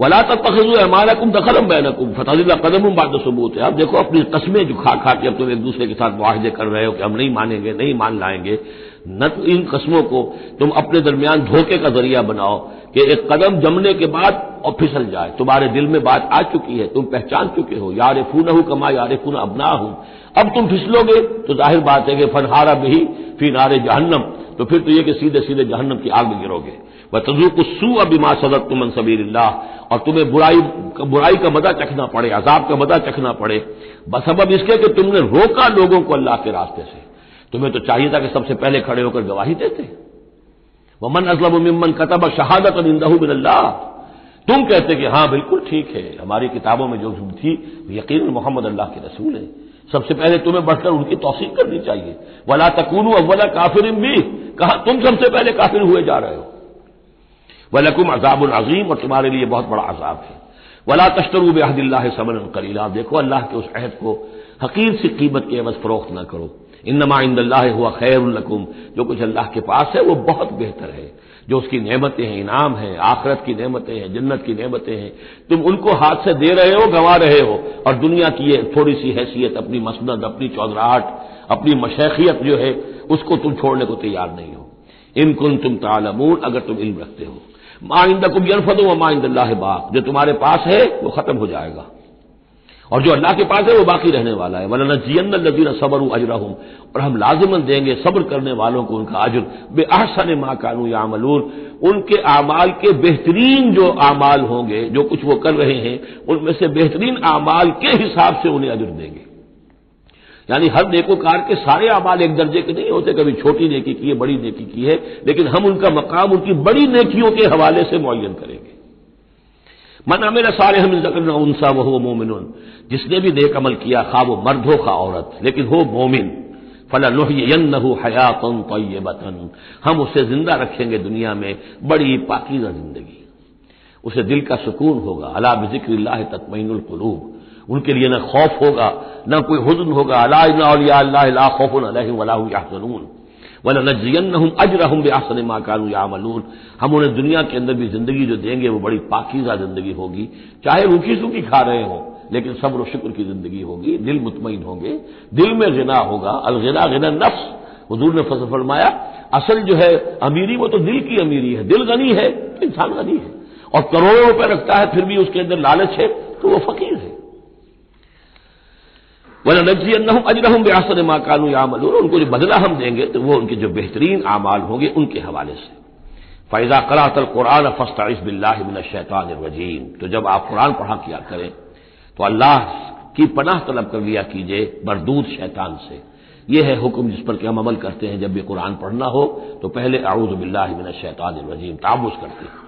वला तखजू अमानकुम दखलम बैनकुम फतला कदम बाद सबूत। है आप देखो, अपनी कस्में जो खा खा के अब तुम एक दूसरे के साथ मुआहदे कर रहे हो कि हम नहीं मानेंगे, नहीं मान लाएँगे, न तो इन कस्मों को तुम अपने दरमियान धोखे का ज़रिया बनाओ कि एक कदम जमने के बाद और फिसल जाए। तुम्हारे दिल में बात आ चुकी है, तुम पहचान चुके हो यार फून हूँ कमा यार फून अबना हूँ अब तुम फिसलोगे तो ज़ाहिर बात है कि फनहारा भी फ़ी नारे जहन्नम। तो फिर तो ये कि सीधे सीधे जहन्नम की आग में गिरोगे। व तजूक सू अबिमा सदत तुमन सबील्ला और तुम्हें बुराई बुराई का मदा चखना पड़े, अजाब का मदा चखना पड़े। बसबब इसके कि तुमने रोका लोगों को अल्लाह के रास्ते से। तुम्हें तो चाहिए था कि सबसे पहले खड़े होकर गवाही देते। वमन असलम मिमन कतब शहादत बिल्ला तुम कहते कि हाँ बिल्कुल ठीक है, हमारी किताबों में जो थी यकीन मोहम्मद अल्लाह के रसूल है। सबसे पहले तुम्हें बढ़कर उनकी तोसीक करनी चाहिए। वला तकून अव्वला काफिर भी। कहा, तुम सबसे पहले काफिर हुए जा रहे हो। वलकुम अजाब अजीम, और तुम्हारे लिए बहुत बड़ा अजाब है। वला तश्तरू बेहदिल्ला समन कलीला, देखो अल्लाह के उस अहद को हकीर सी कीमत के अवज फरोख्त न करो। इनमा इंदल्ला हुआ खैरकुम जो कुछ अल्लाह के पास है वो बहुत बेहतर है। जो उसकी नेमतें हैं, इनाम है, आखरत की नेमतें हैं, जन्नत की नेमतें हैं, तुम उनको हाथ से दे रहे हो, गंवा रहे हो, और दुनिया की ये थोड़ी सी हैसियत, अपनी मसनद, अपनी चौधराहट, अपनी मशैखियत जो है, उसको तुम छोड़ने को तैयार नहीं हो। इनकुन तुम तालमून, अगर तुम इल्म रखते हो। माइंदा कुम यनफदो माइंदा बाप जो तुम्हारे पास है, वो खत्म हो जाएगा। और जो अल्लाह के पास है, वो बाकी रहने वाला है। वरना जियन लजीन सबर अजरहम। और हम लाजमन देंगे सब्र करने वालों को उनका अजर। बे अहसन माँ कानू यामलून। उनके आमाल के बेहतरीन जो आमाल होंगे, जो कुछ वो कर रहे हैं, उनमें से बेहतरीन आमाल के हिसाब से उन्हें अजर देंगे। यानी हर नेकोकार के सारे आमाल एक दर्जे के नहीं होते, कभी छोटी नेकी की है, बड़ी नेकी की है, लेकिन हम उनका मकाम, उनकी बड़ी नेकियों के हवाले से मुन करेंगे। मन अमिल सारे हम उनसा, वह मोमिन जिसने भी नेक अमल किया, खा वो मर्द हो, खा औरत, लेकिन हो मोमिन। फलान हयातन तयबतन हम उसे ज़िंदा रखेंगे दुनिया में, बड़ी पाकिजा ज़िंदगी। उसे दिल का सुकून होगा। अला बिजिक्र तत्मीनुल कलूब। उनके लिए न खौफ होगा, न कोई हुजन होगा। अला खौफ वलाहजनून वला नजियन हम बेसन माकान यामलून। हम उन्हें दुनिया के अंदर भी ज़िंदगी जो देंगे, वो बड़ी पाकिजा ज़िंदगी होगी। चाहे रूखी सूखी खा रहे हों, लेकिन सब्र शुक्र की ज़िंदगी होगी। दिल मुतमिन होंगे। दिल में गिना होगा। अलगिना गिना नफ्स। हजूर ने फ़सल फरमाया, असल जो है अमीरी, वो तो दिल की अमीरी है। दिल गनी है तो इंसान गनी है। और करोड़ों रुपए रखता है, फिर भी उसके अंदर लालच है तो वो फकीर है। वह नजी अजरहम बेआसर माकानू यामल उनको जो बदला हम देंगे तो वो उनके जो बेहतरीन आमाल होंगे, उनके हवाले से। फैजा करातल कुरान फस्ताइस बिल्लामिन शैतान वजीम तो जब आप कुरान पढ़ा किया करें तो अल्लाह की पनाह तलब कर लिया कीजिए मरदूद शैतान से। यह है हुक्म जिस पर कि हम अमल करते हैं, जब भी कुरान पढ़ना हो तो पहले आऊज बिल्लामिन शैतान वजीम ताबुज करते हैं।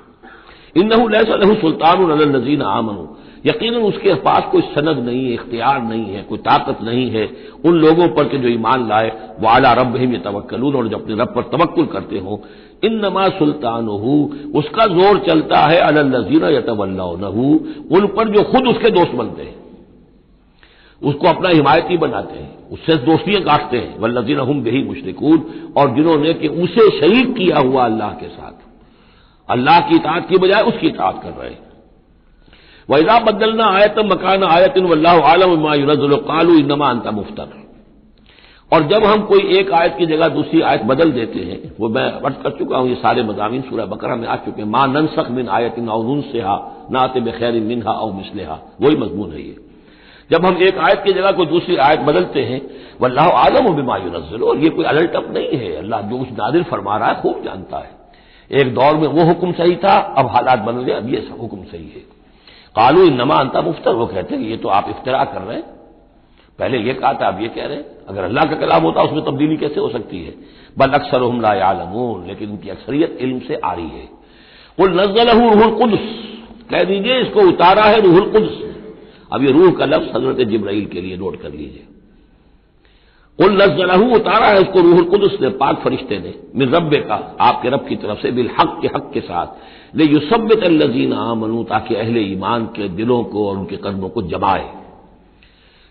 इन लहू सुल्तान नजीन आमनू। यकीन उसके पास कोई सनद नहीं है, इख्तियार नहीं है, कोई ताकत नहीं है। उन लोगों पर के जो ईमान लाए, वो आला रब ही में तवक्लून और जो अपने रब पर तवक्ल करते हो। इन नमा सुल्तान उसका ज़ोर चलता है अलजीना यतवल्लहू उन पर जो खुद उसके दोस्त बनते हैं। उसको अपना हिमायती बनाते हैं, उससे दोस्तियाँ काटते हैं। वल्लजीन हम बेही मुशरकून, और जिन्होंने कि उसे शरीक किया हुआ अल्लाह के साथ। अल्लाह की इतात की बजाय उसकी इतात कर रहे हैं। वैजा बदलना आयत मकान आयत आलम कालू इनमा अंता मुफ्तर और जब हम कोई एक आयत की जगह दूसरी आयत बदल देते हैं, वो मैं अर्ज़ कर चुका हूँ, ये सारे मजामी सूरह बकरा में आ चुके हैं। माँ ननसख मिन आयत नौन से हा नाते बखैर मिनहा और मिसलेहा। वही मजमून है ये। जब हम एक आयत की जगह कोई दूसरी आयत बदलते हैं, वल्लाह आलम बिमायू नजल और ये कोई अलर्ट अप नहीं है। अल्लाह जो उस नादिर फरमा रहा है, खूब जानता है। एक दौर में वो हुक्म सही था, अब हालात बदल गए, अब ये हुक्म सही है। कालू नमा अंता मुफ्तर, वो कहते हैं, ये तो आप इफ्तरा कर रहे हैं। पहले ये कहा था आप ये कह रहे हैं, अगर अल्लाह का कलाम होता, उसमें तब्दीली कैसे हो सकती है? बल अक्सर हमला आलमून लेकिन उनकी अक्सरियत इल्म से आ रही है। कुल नजल रूहुल कुदस, कह दीजिए, इसको उतारा है रूहुल कुदस। अब ये रूह का लफ्ज हज़रत जिब्राइल के लिए नोट कर लीजिए। कुल नजलहू उतारा है उसको रूहुल कुदस ने, पाक फरिश्ते ने। मिन रब्बे का आपके रब की तरफ़ से, बिल हक, के हक के साथ। ले युसबित लजीना मनु ताकि अहले ईमान के दिलों को और उनके कदमों को जमाए।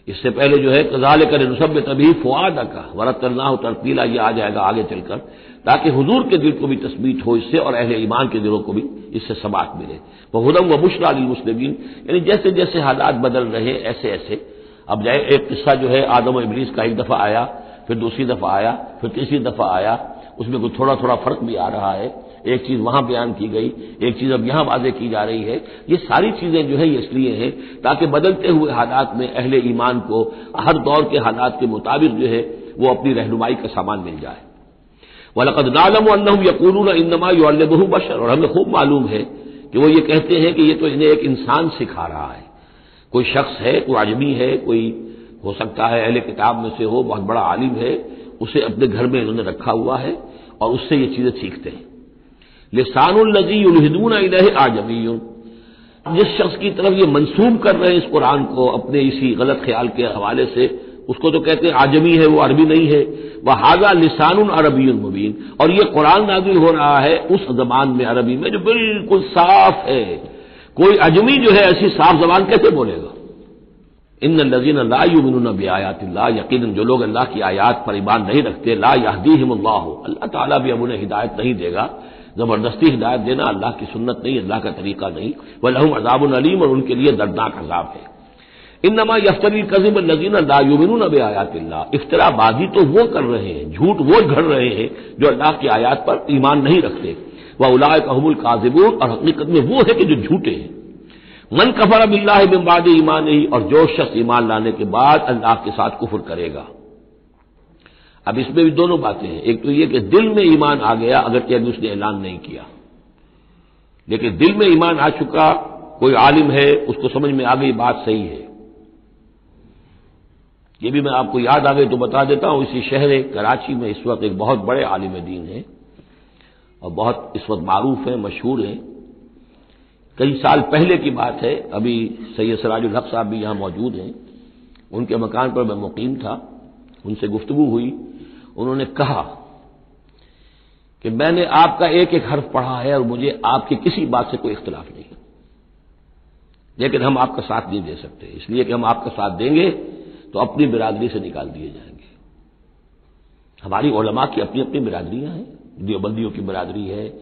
इससे पहले जो है कजाल कर नुसब तभी फुआद का वरत करना तरतीला, ये आ जाएगा आगे चलकर, ताकि हजूर के दिल को भी तस्मीत हो इससे, और अहले ईमान के दिलों को भी इससे सबाक मिले। वह हदम व मुशरा मुस्लिमीन, यानी जैसे जैसे हालात बदल रहे ऐसे ऐसे अब जाए, एक किस्सा जो है, आदम इबलीस का एक दफ़ा आया, फिर दूसरी दफ़ा आया, फिर तीसरी दफ़ा आया, उसमें कुछ थोड़ा थोड़ा फ़र्क भी आ रहा है। एक चीज़ वहाँ बयान की गई, एक चीज़ अब यहाँ वाजे की जा रही है। ये सारी चीज़ें जो है, ये इसलिए हैं, ताकि बदलते हुए हालात में अहले ईमान को, हर दौर के हालात के मुताबिक जो है, वो अपनी रहनुमाई का सामान मिल जाए। वलकद यकून इनमा बशर, और हमें खूब मालूम है कि वो ये कहते हैं कि ये तो इन्हें एक इंसान सिखा रहा है। कोई शख्स है, कोई आजमी है, कोई हो सकता है अहले किताब में से हो, बहुत बड़ा आलिम है, उसे अपने घर में इन्होंने रखा हुआ है और उससे ये चीज़ें सीखते हैं। लिसानुल्लजी उलहदून इलह आजमी जिस शख्स की तरफ़ ये मंसूब कर रहे हैं इस कुरान को, अपने इसी गलत ख्याल के हवाले से, उसको तो कहते हैं आजमी है, वो अरबी नहीं है। वह हाजा लिसान अरबी मुबीन। और ये कुरान नाजिल हो रहा है उस जबान में अरबी में, जो बिल्कुल साफ़ है। कोई अजमी जो है ऐसी साफ़ जबान कैसे बोलेगा? इन लजीन ला युमिन बेआयात यकीन जो लोग अल्लाह की आयात पर ईमान नहीं रखते, ला याहदी हिमल्लाह अल्लाह ताला भी अब उन्हें हिदायत नहीं देगा। ज़बरदस्ती हिदायत देना अल्लाह की सुन्नत नहीं, अल्लाह का तरीका नहीं। वह लहम अजाब अलीम, और उनके लिए दर्दनाक अजाब है। इन नमा यफ्तरी कजिम नजीन लायुमिन अब आयातिल्ला इफ्तराबाजी तो वो कर रहे हैं, झूठ वो घड़ रहे हैं, जो अल्लाह की आयात पर ईमान नहीं रखते। वह उलाय कहमुल काजिबून, और हकीकत में वो है कि जो झूठे हैं। मन कफर बिल्ला बिम्बाद ईमान ही और जो शख्स ईमान लाने के बाद अल्लाह के साथ कुफर करेगा। अब इसमें भी दोनों बातें हैं। एक तो यह कि दिल में ईमान आ गया, अगर क्या उसने ऐलान नहीं किया। लेकिन दिल में ईमान आ चुका, कोई आलिम है, उसको समझ में आ गई बात सही है। ये भी मैं आपको याद आ गई तो बता देता हूँ, इसी शहर कराची में इस वक्त एक बहुत बड़े आलिम दीन है। और बहुत इस वक्त मारूफ है, मशहूर हैं। कई साल पहले की बात है, अभी सैयद सराजुल साहब भी यहाँ मौजूद हैं। उनके मकान पर मैं मुकीम था, उनसे गुफ्तगु हुई। उन्होंने कहा कि मैंने आपका एक एक हर्फ पढ़ा है और मुझे आपकी किसी बात से कोई इख्तलाफ नहीं लेकिन हम आपका साथ नहीं दे सकते। इसलिए कि हम आपका साथ देंगे तो अपनी बिरादरी से निकाल दिए जाएँगे। हमारी ओलमा की अपनी अपनी बिरादरियाँ हैं। देवबंदियों की बिरादरी है।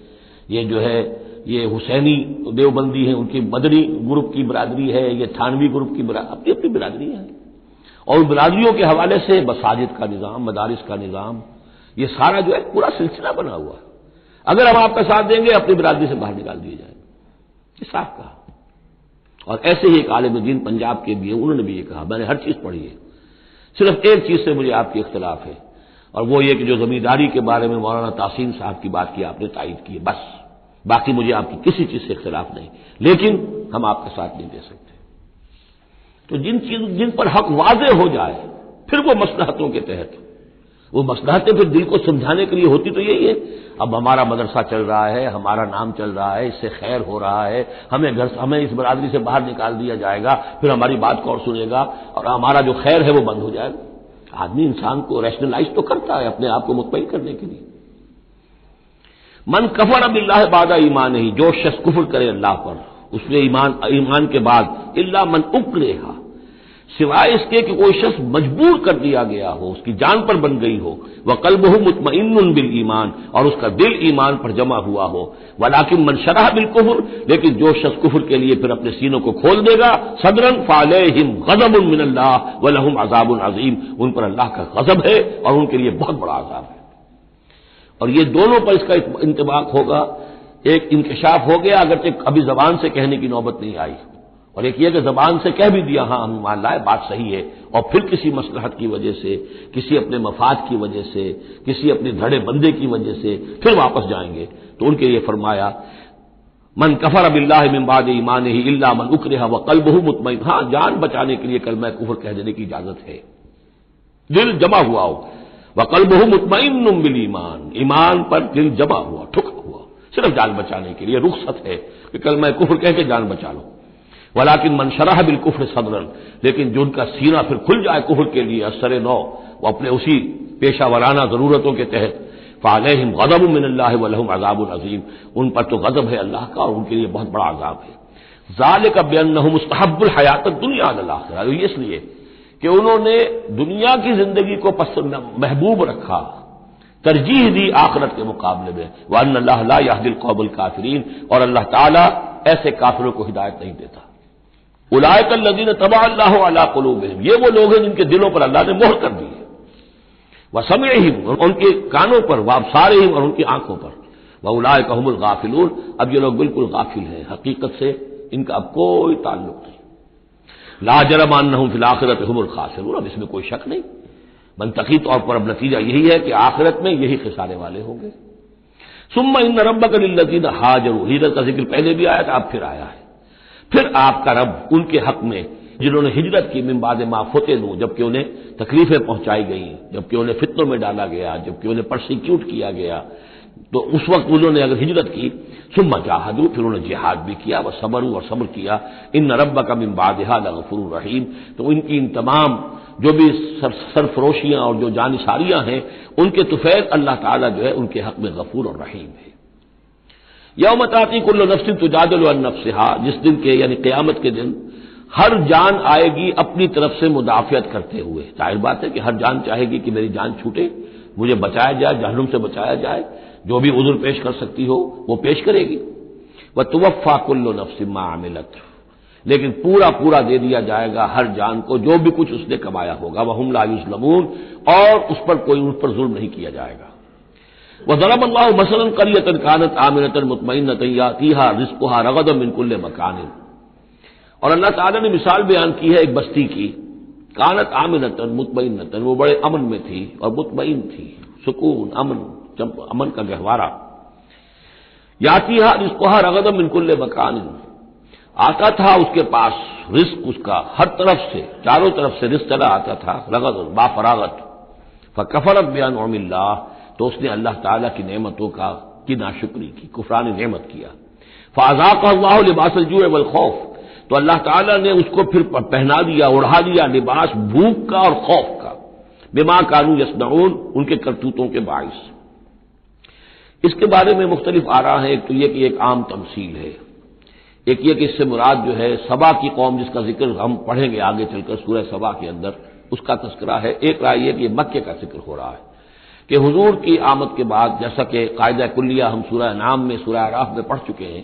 ये जो है, ये हुसैनी देवबंदी है, उनकी मदनी ग्रुप की बिरादरी है, ये थानवी ग्रुप की अपनी अपनी बिरादरियाँ हैं। और बिरादरियों के हवाले से मसाजिद का निज़ाम, मदारिस का निज़ाम, ये सारा जो है पूरा सिलसिला बना हुआ है। अगर हम आपका साथ देंगे, अपनी बिरादरी से बाहर निकाल दिए जाएँगे ये साफ़ कहा। और ऐसे ही एक आलिम पंजाब के भी उन्होंने भी ये कहा। मैंने हर चीज़ पढ़ी है। सिर्फ़ एक चीज़ से मुझे आपकी इख्तलाफ है। और वो ये कि जो जमींदारी के बारे में मौलाना तासीन साहब की बात की, आपने तायद की है, बस। बाकी मुझे आपकी किसी चीज़ से इख्तलाफ नहीं। लेकिन हम आपका साथ नहीं दे सकते। तो जिन चीज़, जिन पर हक वाजे हो जाए, फिर वो मसलहतों के तहत। वो मसलहतें फिर दिल को समझाने के लिए होती तो यही है। अब हमारा मदरसा चल रहा है, हमारा नाम चल रहा है, इससे खैर हो रहा है, हमें घर हमें इस बरादरी से बाहर निकाल दिया जाएगा, फिर हमारी बात कौन सुनेगा? और हमारा जो खैर है वो बंद हो जाएगा। आदमी इंसान को रैशनलाइज तो करता है अपने आप को मुतमिन करने के लिए। मन कफर अब इलाह बादा ईमान ही जो शख्स कुफर करे अल्लाह पर, उसने ईमान ईमान के बाद, इल्ला मन उकरेहा सिवाय इसके कि कोई शख्स मजबूर कर दिया गया हो, उसकी जान पर बन गई हो, वह कलबहू मुतमिन बिल ईमान, और उसका दिल ईमान पर जमा हुआ हो। वलाकिन मन शराह बिल कुफर, लेकिन जो शख्स कुफर के लिए फिर अपने सीनों को खोल देगा, सदरन फाले हिम गजब मिनल्ला व लहुम अजाब अजीम। उन पर अल्लाह का गजब है, और उनके लिए बहुत बड़ा अजाब है। और ये दोनों पर इसका इंतबाक होगा। एक इंकशाफ हो गया अगर अभी जबान से कहने की नौबत नहीं आई। और एक ये कि जबान से कह भी दिया हाँ हम मान लाए बात सही है। और फिर किसी मसलहत की वजह से, किसी अपने मफाद की वजह से, किसी अपने धड़े बंदे की वजह से फिर वापस जाएँगे। तो उनके लिए फरमाया, मन कफर अबिल्ला मिम्बाद ईमान ही इल्ला मन उक्र व कल बहु मुतमिन हाँ जान बचाने के लिए कल मैं कुफर कह देने की इजाज़त है। दिल जमा हुआ हो। व कल बहु मुतमिन बिल ईमान। ईमान पर दिल जमा हुआ, ठुक हुआ। सिर्फ़ जान बचाने के लिए रुखसत है कि कल मैं कुफर कह के जान बचा लू। वलाकिन मनशराह बिल कुफर सदरन। लेकिन जो उनका सीना फिर खुल जाए कुफर के लिए, असर नौ, वो अपने उसी पेशा वराना जरूरतों के तहत, फ़ालहम गदब मिनल्ला अजीम। उन पर तो गदब है अल्लाह का और उनके लिए बहुत बड़ा अजाब है। जाल का बेन मुस्तहबुल हयात दुनिया अल्लाह इसलिए कि उन्होंने दुनिया की ज़िंदगी को पसंद महबूब रखा। तरजीह दी आखरत के मुकाबले में। वन अल्लाह यादिल कौबुल काफरीन। और अल्लाह ताला ऐसे काफिरों को हिदायत नहीं देता। उलायकल लदीन तबा अल्लाह अला कलूब ये वो लोग हैं जिनके दिलों पर अल्लाह ने मोहर कर दी है। वह समय ही उनके कानों पर वह सारे ही और उनकी आँखों पर। वह उलाय कहमुल गाफिलून। अब ये लोग बिल्कुल गाफिल हैं, हकीकत से इनका अब कोई ताल्लुक नहीं। लाजरमान न फिल आखिरत हमल खासिर अब इसमें कोई शक नहीं। मनतकी तौर पर अब नतीजा यही है कि आखिरत में यही खिसारे वाले होंगे। सुम्मा इन रब लजीन हाजरू। हिजरत का ज़िक्र पहले भी आया था, अब फिर आया है। फिर आपका रब उनके हक में जिन्होंने हिजरत की मिम्बाद माफोते लू जबकि उन्हें तकलीफें पहुंचाई गई जबकि उन्हें फितनों में डाला गया जबकि उन्हें प्रोसिक्यूट किया गया तो उस वक्त उन्होंने अगर हिजरत की सुम्मा जाहदू फिर उन्होंने जिहाद भी किया वह सबरू और सब्र किया इन नरब का मिम्बादहा गफुर रहीम तो इनकी इन तमाम जो भी सर, सरफरोशियाँ और जो जानिसारियाँ हैं उनके तुफैल अल्लाह ताला जो है उनके हक में गफूर और रहीम है। यौमताती कुल्ल नफ्सिन तुजादल नफ्सहा, जिस दिन के, यानी क्यामत के दिन, हर जान आएगी अपनी तरफ़ से मुदाफियत करते हुए। ज़ाहिर बात है कि हर जान चाहेगी कि मेरी जान छूटे, मुझे बचाया जाए जहनुम से बचाया जाए, जो भी उजुर पेश कर सकती हो, वो पेश करेगी। वह तुवफ़ा कुल्लो नफ्सिमा आमिलत लेकिन पूरा पूरा दे दिया जाएगा हर जान को, जो भी कुछ उसने कमाया होगा। वह हम लायुसलमून और उस पर कोई उन पर जुल्म नहीं किया जाएगा। वह दरब अल्लाह मसलन करियतन कानत आमिनतन मुतमिन तीहा रिस्कुहा रगद मिनकुल्ल मकान और अल्लाह ताला ने मिसाल बयान की है एक बस्ती की कानत आमिनतन मुतमिनतन वो बड़े अमन में थी और मुतमिन थी सुकून अमन अमन का गहवारा यातीहा रिस्कुहा रगद मिनकुल्ल मकान आता था उसके पास रिस्क उसका हर तरफ़ से चारों तरफ़ से रिस्क चला आता था रगद बाफरागत फ़कफरत बयान ओमिल्ला तो उसने अल्लाह ताला की नेमतों का की नाशुक्री की, कुफरान नेमत किया। फाजा का अल्लाह लिबास जू वल खौफ। तो अल्लाह ताला ने उसको फिर पहना दिया, उड़ा दिया लिबास भूख का और खौफ का। बेमा कानू यसनऊन, उनके करतूतों के बायस इसके बारे में मुख्तलिफ़ आ रहा है। एक तो यह कि एक आम तमसील है। एक ये कि इससे मुराद जो है, सबा की कौम जिसका ज़िक्र हम पढ़ेंगे आगे चलकर सूर्य सबा के अंदर, उसका तस्करा है। एक राय यह कि मक्के का ज़िक्र हो रहा है। कि हुजूर की आमद के बाद, जैसा कि कायदा कुल्लिया हम सूरह नाम में, सूरह आराफ में पढ़ चुके हैं,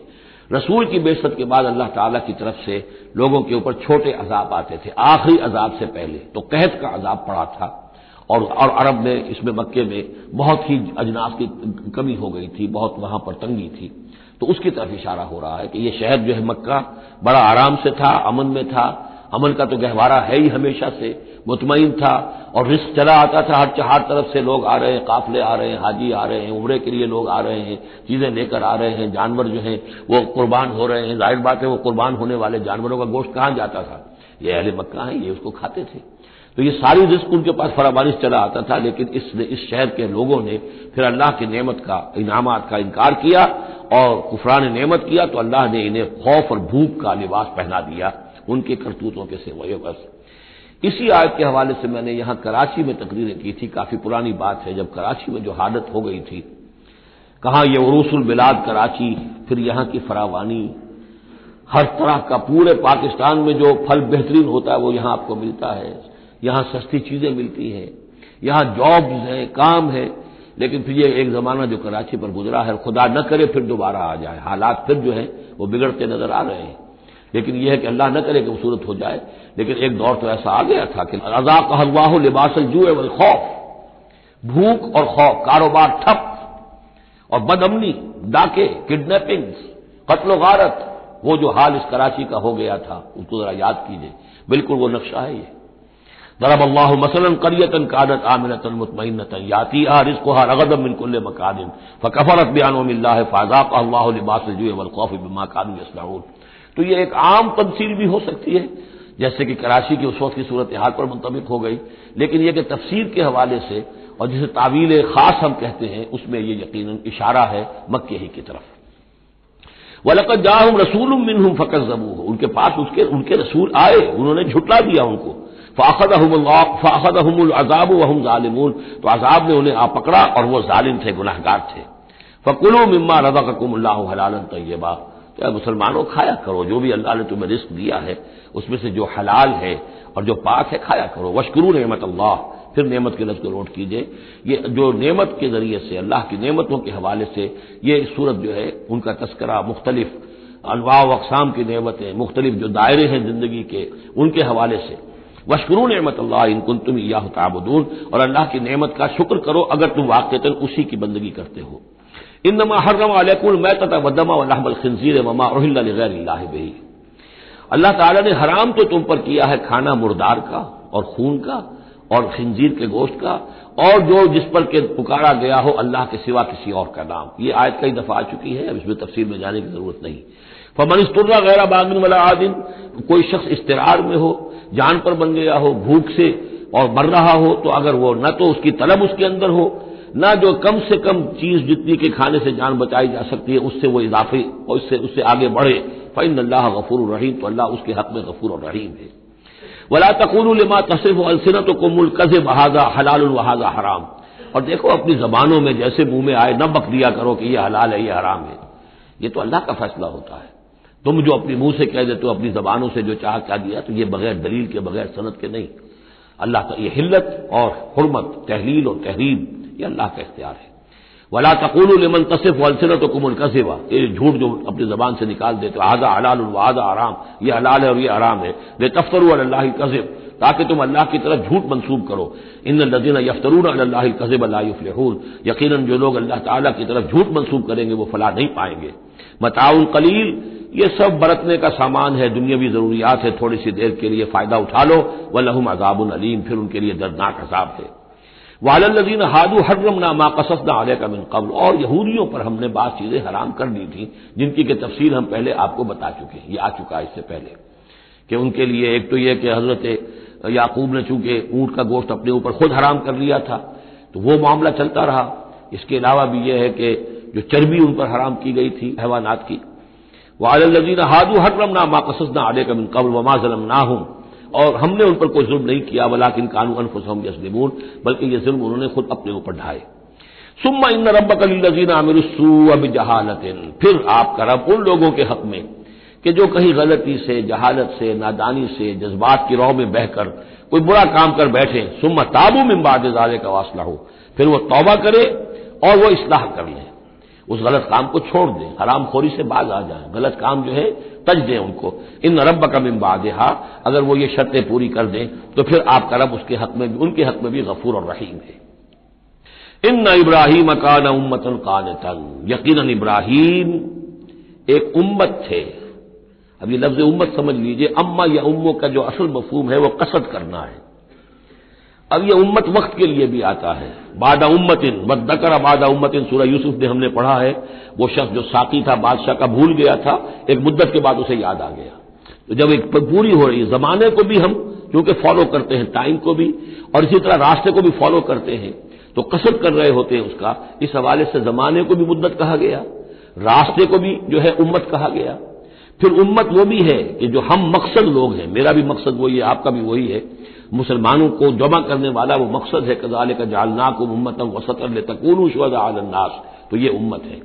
रसूल की बेसत के बाद अल्लाह ताला की तरफ़ से लोगों के ऊपर छोटे अजाब आते थे। आखिरी अजाब से पहले तो कहत का अजाब पड़ा था और और अरब में, इसमें मक्के में बहुत ही अजनास की कमी हो गई थी, बहुत वहाँ पर तंगी थी। तो उसकी तरफ़ इशारा हो रहा है कि यह शहर जो है मक्का, बड़ा आराम से था, अमन में था। अमन का तो गहवारा है ही हमेशा से। मुतमिन था और रिस्क चला आता था। हर हर तरफ़ से लोग आ रहे हैं, काफले आ रहे हैं, हाजी आ रहे हैं, उम्र के लिए लोग आ रहे हैं, चीज़ें लेकर आ रहे हैं, जानवर जो हैं, वो कुर्बान हो रहे हैं। ज़ाहिर बात है वो कुर्बान होने वाले जानवरों का गोश्त कहाँ जाता था? ये अहले मक्का है, ये उसको खाते थे। तो ये सारी रिस्क उनके पास फराबारिश चला आता था, लेकिन इस इस शहर के लोगों ने फिर अल्लाह की नेमत का, इनामत का इनकार किया और कुफरान नेमत किया तो अल्लाह ने इन्हें खौफ और भूख का लिबास पहना दिया, उनके करतूतों के सेवयों बस इसी आयत के हवाले से मैंने यहाँ कराची में तकरीरें की थी। काफ़ी पुरानी बात है, जब कराची में जो हालत हो गई थी, कहा यह उरूसुल बिलाद कराची, फिर यहाँ की फरावानी, हर तरह का पूरे पाकिस्तान में जो फल बेहतरीन होता है, वो यहाँ आपको मिलता है। यहाँ सस्ती चीज़ें मिलती हैं, यहाँ जॉब्स हैं, काम है, लेकिन फिर ये एक जमाना जो कराची पर गुजरा है, खुदा न करे फिर दोबारा आ जाए। हालात फिर जो है, वो बिगड़ते नज़र आ रहे हैं। लेकिन यह है कि अल्लाह न करे कि वो सूरत हो जाए। लेकिन एक दौर तो ऐसा आ गया था कि अजा कहवाह लिबास जू वल खौफ। भूख और खौफ, कारोबार ठप और बदअमनी, डाके किडनैपिंग कत्ल गारत, वो जो हाल इस कराची का हो गया था, उसको जरा याद कीजिए। बिल्कुल वो नक्शा है ये। दरब अल्लाह मसलन करियतन कादत आमिनतन मुतमैनतन याती आ रिस्को हा रगदम मिनकुल्ल मकादिन, फ़कफरत बयान फ़ाजाक अल्लाह लिबास जो वलखौफ बिमा कानू यसलाउन तो ये एक आम तफसील भी हो सकती है। जैसे कि कराची की उस वक्त की सूरत हाल पर मुंतबिक हो गई। लेकिन यह कि तफसीर के हवाले से और जिसे तावील खास हम कहते हैं, उसमें यह यकीन इशारा है मक्के ही की तरफ़। वलकत जाहम रसूल मिन फ़कर जबू उनके पास उसके, उनके रसूल आए, उन्होंने झुटला दिया उनको। फ़ाखदहमुल अजाब वहम जालिमून। तो अजाब ने उन्हें आ पकड़ा और वह जालिम थे, गुनाहगार थे। फ़कुलो मिम्मा रजा ककुमल्ला हलालन तय्यबा। तो मुसलमानों खाया करो, जो भी अल्लाह ने तुम्हें रिस्क दिया है, उसमें से जो हलाल है और जो पाक है, खाया करो। वशकरू नमत अल्लाह फिर नेमत के लफ्ज को नोट कीजिए। ये जो नेमत के ज़रिए से, अल्लाह की नेमतों के हवाले से, ये सूरत जो है, उनका तस्करा मुख्तलिफ़ अनवा अकसाम की नेमतें, मुख्तलिफ़ जो दायरे हैं ज़िंदगी के, उनके हवाले से। वशकरू नमत अल्लाह इनकुन तुम या ताबदून, और अल्लाह की नेमत का शुक्र करो अगर तुम वाक़ता उसी की बंदगी करते हो। इन नमा हर्रम अलकुल मैं तथा वदमा वहमल खनजीर ममा बही अल्लाह ताला ने हराम तो तुम पर किया है खाना मुर्दार का और खून का और खंजीर के गोश्त का और जो जिस पर के पुकारा गया हो अल्लाह के सिवा किसी और का नाम ये आयत कई दफ़ा आ चुकी है अब इसमें तफसील में जाने की ज़रूरत नहीं फमन इस्तुर्रा गैर बागिन वाला आदिन कोई शख्स इस्तेरार में हो जान पर बन गया हो भूख से और मर रहा हो तो अगर वो न तो उसकी तलब उसके अंदर हो न जो कम से कम चीज़ जितनी के खाने से जान बचाई जा सकती है, उससे वो इजाफे, और उससे उससे आगे बढ़े। फ़ैन अल्लाह गफूर रहीम तो अल्लाह उसके हक में गफूर और रहीम है। वला तकूल लमा तसिफ अलसनत को मुल्क बहाजा हलाल वहाजा हराम। और देखो अपनी जबानों में जैसे मुँह में आए, न बक दिया करो कि यह हलाल है यह हराम है। ये तो अल्लाह का फैसला होता है। तुम जो अपनी मुँह से कह देते हो अपनी जबानों से जो चाह क्या दिया तो ये बगैर दलील के, बगैर सनत के नहीं। अल्लाह का ये हिल्लत और हरमत, तहलील और तहरीम ये अल्लाह का इख्तियार है। वला तकूल लमन तसिफ वलसनत कुमुल कसेवा ये झूठ जो अपनी जबान से निकाल देते आजा हलाल वादा आराम ये हलाल है और ये आराम है। वे तफ्तर अल्लाह कसिब ताकि तुम अल्लाह की तरफ़ झूठ मंसूब करो। इन लदीन यफ्तरून अल्लाह कसिब अल्लाफलहून यकीन जो लोग अल्लाह ताला की तरफ़ झूठ मंसूब करेंगे, वो फलाह नहीं पाएँगे। मताउन कलील। ये सब बरतने का सामान है, दुनियावी जरूरियात है। थोड़ी सी देर के लिए फ़ायदा उठा लो। वह लहम अजाबुल अलीम। फिर उनके लिए दर्दनाक अजाब है। वालदीन हादू हर्रम ना मा कसद आले का मिन कबल। और यहूदियों पर हमने बात चीज़ें हराम कर दी थी, जिनकी के तफसील हम पहले आपको बता चुके हैं, ये आ चुका है इससे पहले कि उनके लिए एक तो यह कि हज़रत याकूब ने चूँकि ऊँट का गोश्त अपने ऊपर खुद हराम कर लिया था तो वो मामला चलता रहा। इसके अलावा भी यह है कि जो चर्बी उन पर हराम की गई थी, हैवानात की वालदीन हादू हर्रम ना मा कसद आले का मिन कबल वमा जलम ना हूँ और हमने उन पर कोई जुल्म नहीं किया वला किन अनफुसम यसलिमून बल्कि ये जुल्म उन्होंने खुद अपने ऊपर ढाए। सुम्मा इन रब कलीन आमिरसू अब जहालतिन फिर आपका रब उन लोगों के हक में कि जो कहीं गलती से, जहालत से, नादानी से, जज्बात की रौ में बहकर कोई बुरा काम कर बैठे, सुम्मा ताबू में बाद का वासला हो फिर वो तौबा करे और वो इसलाह कर ले। उस गलत काम को छोड़ दें। हराम खोरी से बाज आ जाए। गलत काम जो है, तज दें उनको। इन रब का मिम्बादहा अगर वो ये शर्तें पूरी कर दें तो फिर आपका रब उसके हक में भी, उनके हक में भी गफूर और रहीम है। इन न इब्राहिम कान उम्मतन कान तन यकीन इब्राहिम एक उम्मत थे। अब ये लफ्ज उम्मत समझ लीजिए। अम्मा या उम्मों का जो असल मफहूम है, वो कसद करना है। अब यह उम्मत वक्त के लिए भी आता है। बादा उम्मतिन बदकर बादा उम्मतिन, सूरह यूसुफ ने हमने पढ़ा है। वो शख्स जो साथी था, बादशाह का भूल गया था, एक मुद्दत के बाद उसे याद आ गया। तो जब एक पूरी हो रही है, जमाने को भी हम क्योंकि फॉलो करते हैं टाइम को भी, और इसी तरह रास्ते को भी फॉलो करते हैं तो कसरत कर रहे होते हैं उसका। इस हवाले से जमाने को भी मुद्दत कहा गया, रास्ते को भी जो है उम्मत कहा गया। फिर उम्मत वो भी है कि जो हम मकसद लोग हैं, मेरा भी मकसद वही है, आपका भी वही है। मुसलमानों को जमा करने वाला वो मकसद है कजाल का जालना को उम्मत वसतर तकून शुदास तो ये उम्मत है।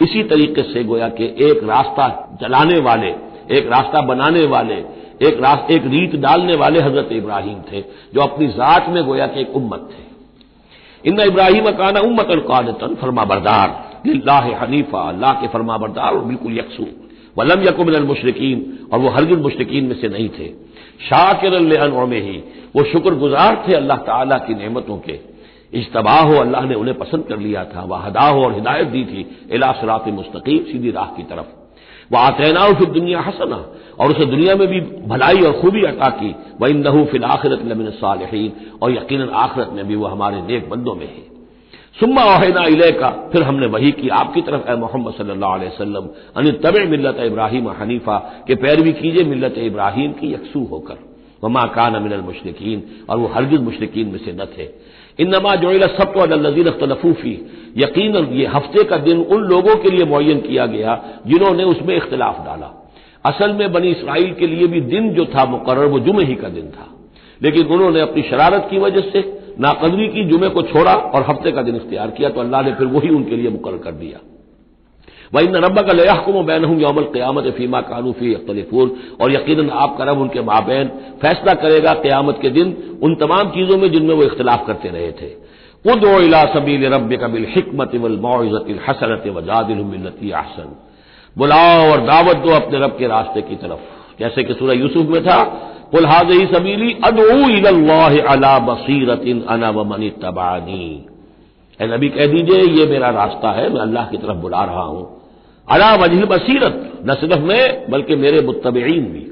इसी तरीके से गोया कि एक रास्ता चलाने वाले, एक रास्ता बनाने वाले, एक रास्त एक रीत डालने वाले हज़रत इब्राहिम थे, जो अपनी जात में गोया कि एक उम्मत थे। इन इब्राहिम काना उम्मत कानतन फरमा बरदार हनीफा, अल्लाह के फरमा बरदार और बिल्कुल यकसू वलम यकुमिन मुशरकिन, और वो हरगिन मुशरकिन में से नहीं थे। शाकिर में ही वो शुक्रगुजार थे अल्लाह ताला की नेमतों के। इज्तबा हो, अल्लाह ने उन्हें पसंद कर लिया था। वह हदा हो और हिदायत दी थी, इला सरात मुस्तकीम, सीधी राह की तरफ़। वह आतना फिर दुनिया हसना, और उसे दुनिया में भी भलाई और खूबी अता की। वह इन नहू फिल आखिरत लमिन सालहीन, और यकीन आखिरत में भी वह हमारे नेक बंदों में है। सुम्मा ओहना इले का फिर हमने वही की आपकी तरफ़, ए मोहम्मद सल्लल्लाहु अलैहि अन तब मिलत इब्राहिम हनीफा, के पैरवी कीजिए मिलत इब्राहिम की यकसू होकर। वमा कान अमिन मुशरकिन, और वो हरगिज मुशरकिन में से न थे। इन नमा जोला सब तो नजीर अख्तलफूफी यकीन ये हफ़्ते का दिन उन लोगों के लिए मुन किया गया, जिन्होंने उसमें इख्तलाफ डाला। असल में बनी इसराइल के लिए भी दिन जो था मुकर वो जुमे ही का दिन था। लेकिन उन्होंने अपनी शरारत की वजह से नाकदरी की जुमे को छोड़ा और हफ़्ते का दिन इख्तियार किया तो अल्लाह ने फिर वही उनके लिए मुकर कर दिया। वही न रब्बा का लयाहकुम बैन हूँ यौमल क्यामत फीमा कानूफी अख्तलिफून और यकीन आपका रब उनके माबैन फैसला करेगा क्यामत के दिन उन तमाम चीज़ों में जिनमें वो इख्तलाफ करते रहे थे। उद इला सबील रब का बिल हिकमत वल मौजत हसरत वजादिल मिलती आहसन बुलाओ और दावत दो अपने रब के रास्ते की तरफ़। जैसे कि सूरह यूसुफ में था, कुल हाज सबीली अदू अला बसीरत अना वमनी तबानी ए नबी कह दीजिए, ये मेरा रास्ता है, मैं अल्लाह की तरफ़ बुला रहा हूँ। अला वजह बसीरत, न सिर्फ़ मैं, बल्कि मेरे मुतबीन भी।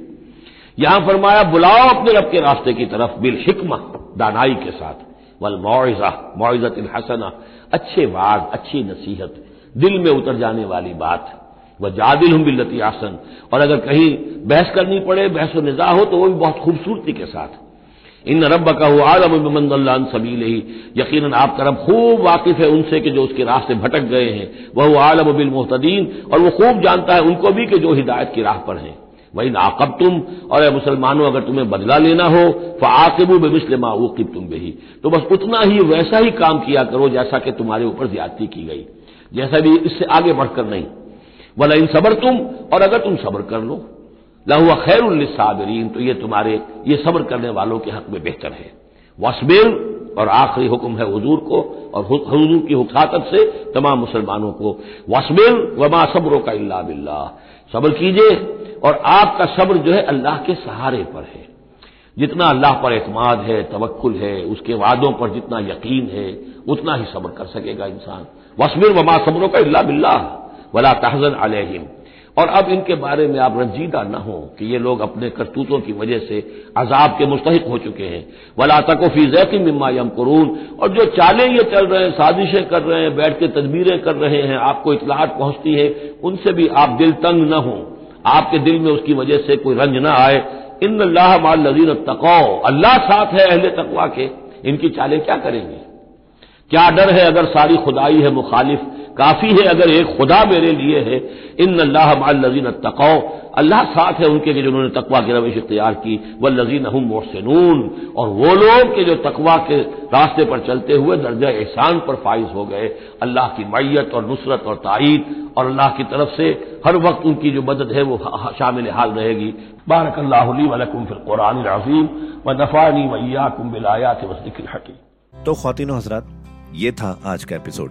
यहाँ फरमाया, बुलाओ अपने रब के रास्ते की तरफ़, बिल हिकमा दानाई के साथ। वल मुआजा मुआजत हसना, अच्छे वाद, अच्छी नसीहत, दिल में उतर जाने वाली बात। वह जादिल हम बिल्लती आसन, और अगर कहीं बहस करनी पड़े, बहस निजा हो तो वह भी बहुत खूबसूरती के साथ। इन रब का हो आलम सबील ही यकीन आपका रब खूब वाकिफ है उनसे कि जो उसके रास्ते भटक गए हैं। वह आलम बिल मोहतदीन। और वह खूब जानता है उनको भी कि जो हिदायत की राह पर हैं। वही नाकब तुम और मुसलमानों, अगर तुम्हें बदला लेना हो तो आकिबू बेमिसलमा वकीब तुम भी तो बस उतना ही वैसा ही काम किया करो जैसा कि तुम्हारे ऊपर ज्यादती की गई। जैसा भी इससे आगे बढ़कर नहीं। वला इन सबर तुम, और अगर तुम सब्र कर लो। लहुआ खैर साबरीन तो ये तुम्हारे, ये सब्र करने वालों के हक में बेहतर है। वसबिर, और आखिरी हुक्म है हजूर को, और हजूर की हुकात से तमाम मुसलमानों को। वसबिर, वमा सब्रों का इल्ला बिल्ला सब्र कीजिए, और आपका सब्र जो है अल्लाह के सहारे पर है। जितना अल्लाह पर एतमाद है तवक्ल है, उसके वादों पर जितना यकीन है, उतना ही सब्र कर सकेगा इंसान। वसबिर, वमा सब्रों का इल्ला बिल्ला वला तहजन अलहिम। और अब इनके बारे में आप रंजीदा न हो कि ये लोग अपने करतूतों की वजह से अजाब के मुस्तक हो चुके हैं। वला तकोफी जैकी मिम्मा यम करून और जो चालें ये चल रहे हैं, साजिशें कर रहे हैं, बैठ के तदबीरें कर रहे हैं, आपको इतलाहट पहुँचती है, उनसे भी आप दिल तंग न हो। आपके दिल में उसकी वजह से कोई रंज न आए। इन अल्लाह माल नजीर तकौ अल्लाह साथ है अहले तकवा के। इनकी चालें क्या करेंगे? क्या डर है अगर सारी खुदाई है मुखालिफ? काफ़ी है अगर एक खुदा मेरे लिए है। इन अल्लाह लजीन तकौ अल्लाह साथ है उनके जिन्होंने तकवा की रविश इख्तियार की। वह लजीन हम मोहसिनून। और वो लोग के जो तकवा के रास्ते पर चलते हुए दर्जा एहसान पर फाइज हो गए। अल्लाह की मैयत और नुसरत और ताईद। और अल्लाह की तरफ़ से हर वक्त उनकी जो मदद है वो शामिल हाल रहेगी। बारक अल्लाह वलकुम फिर कुरान व नफ़ानी मैया कुम बिलायात वसदिक हकी तो खातिन हजरात, ये था आज का एपिसोड।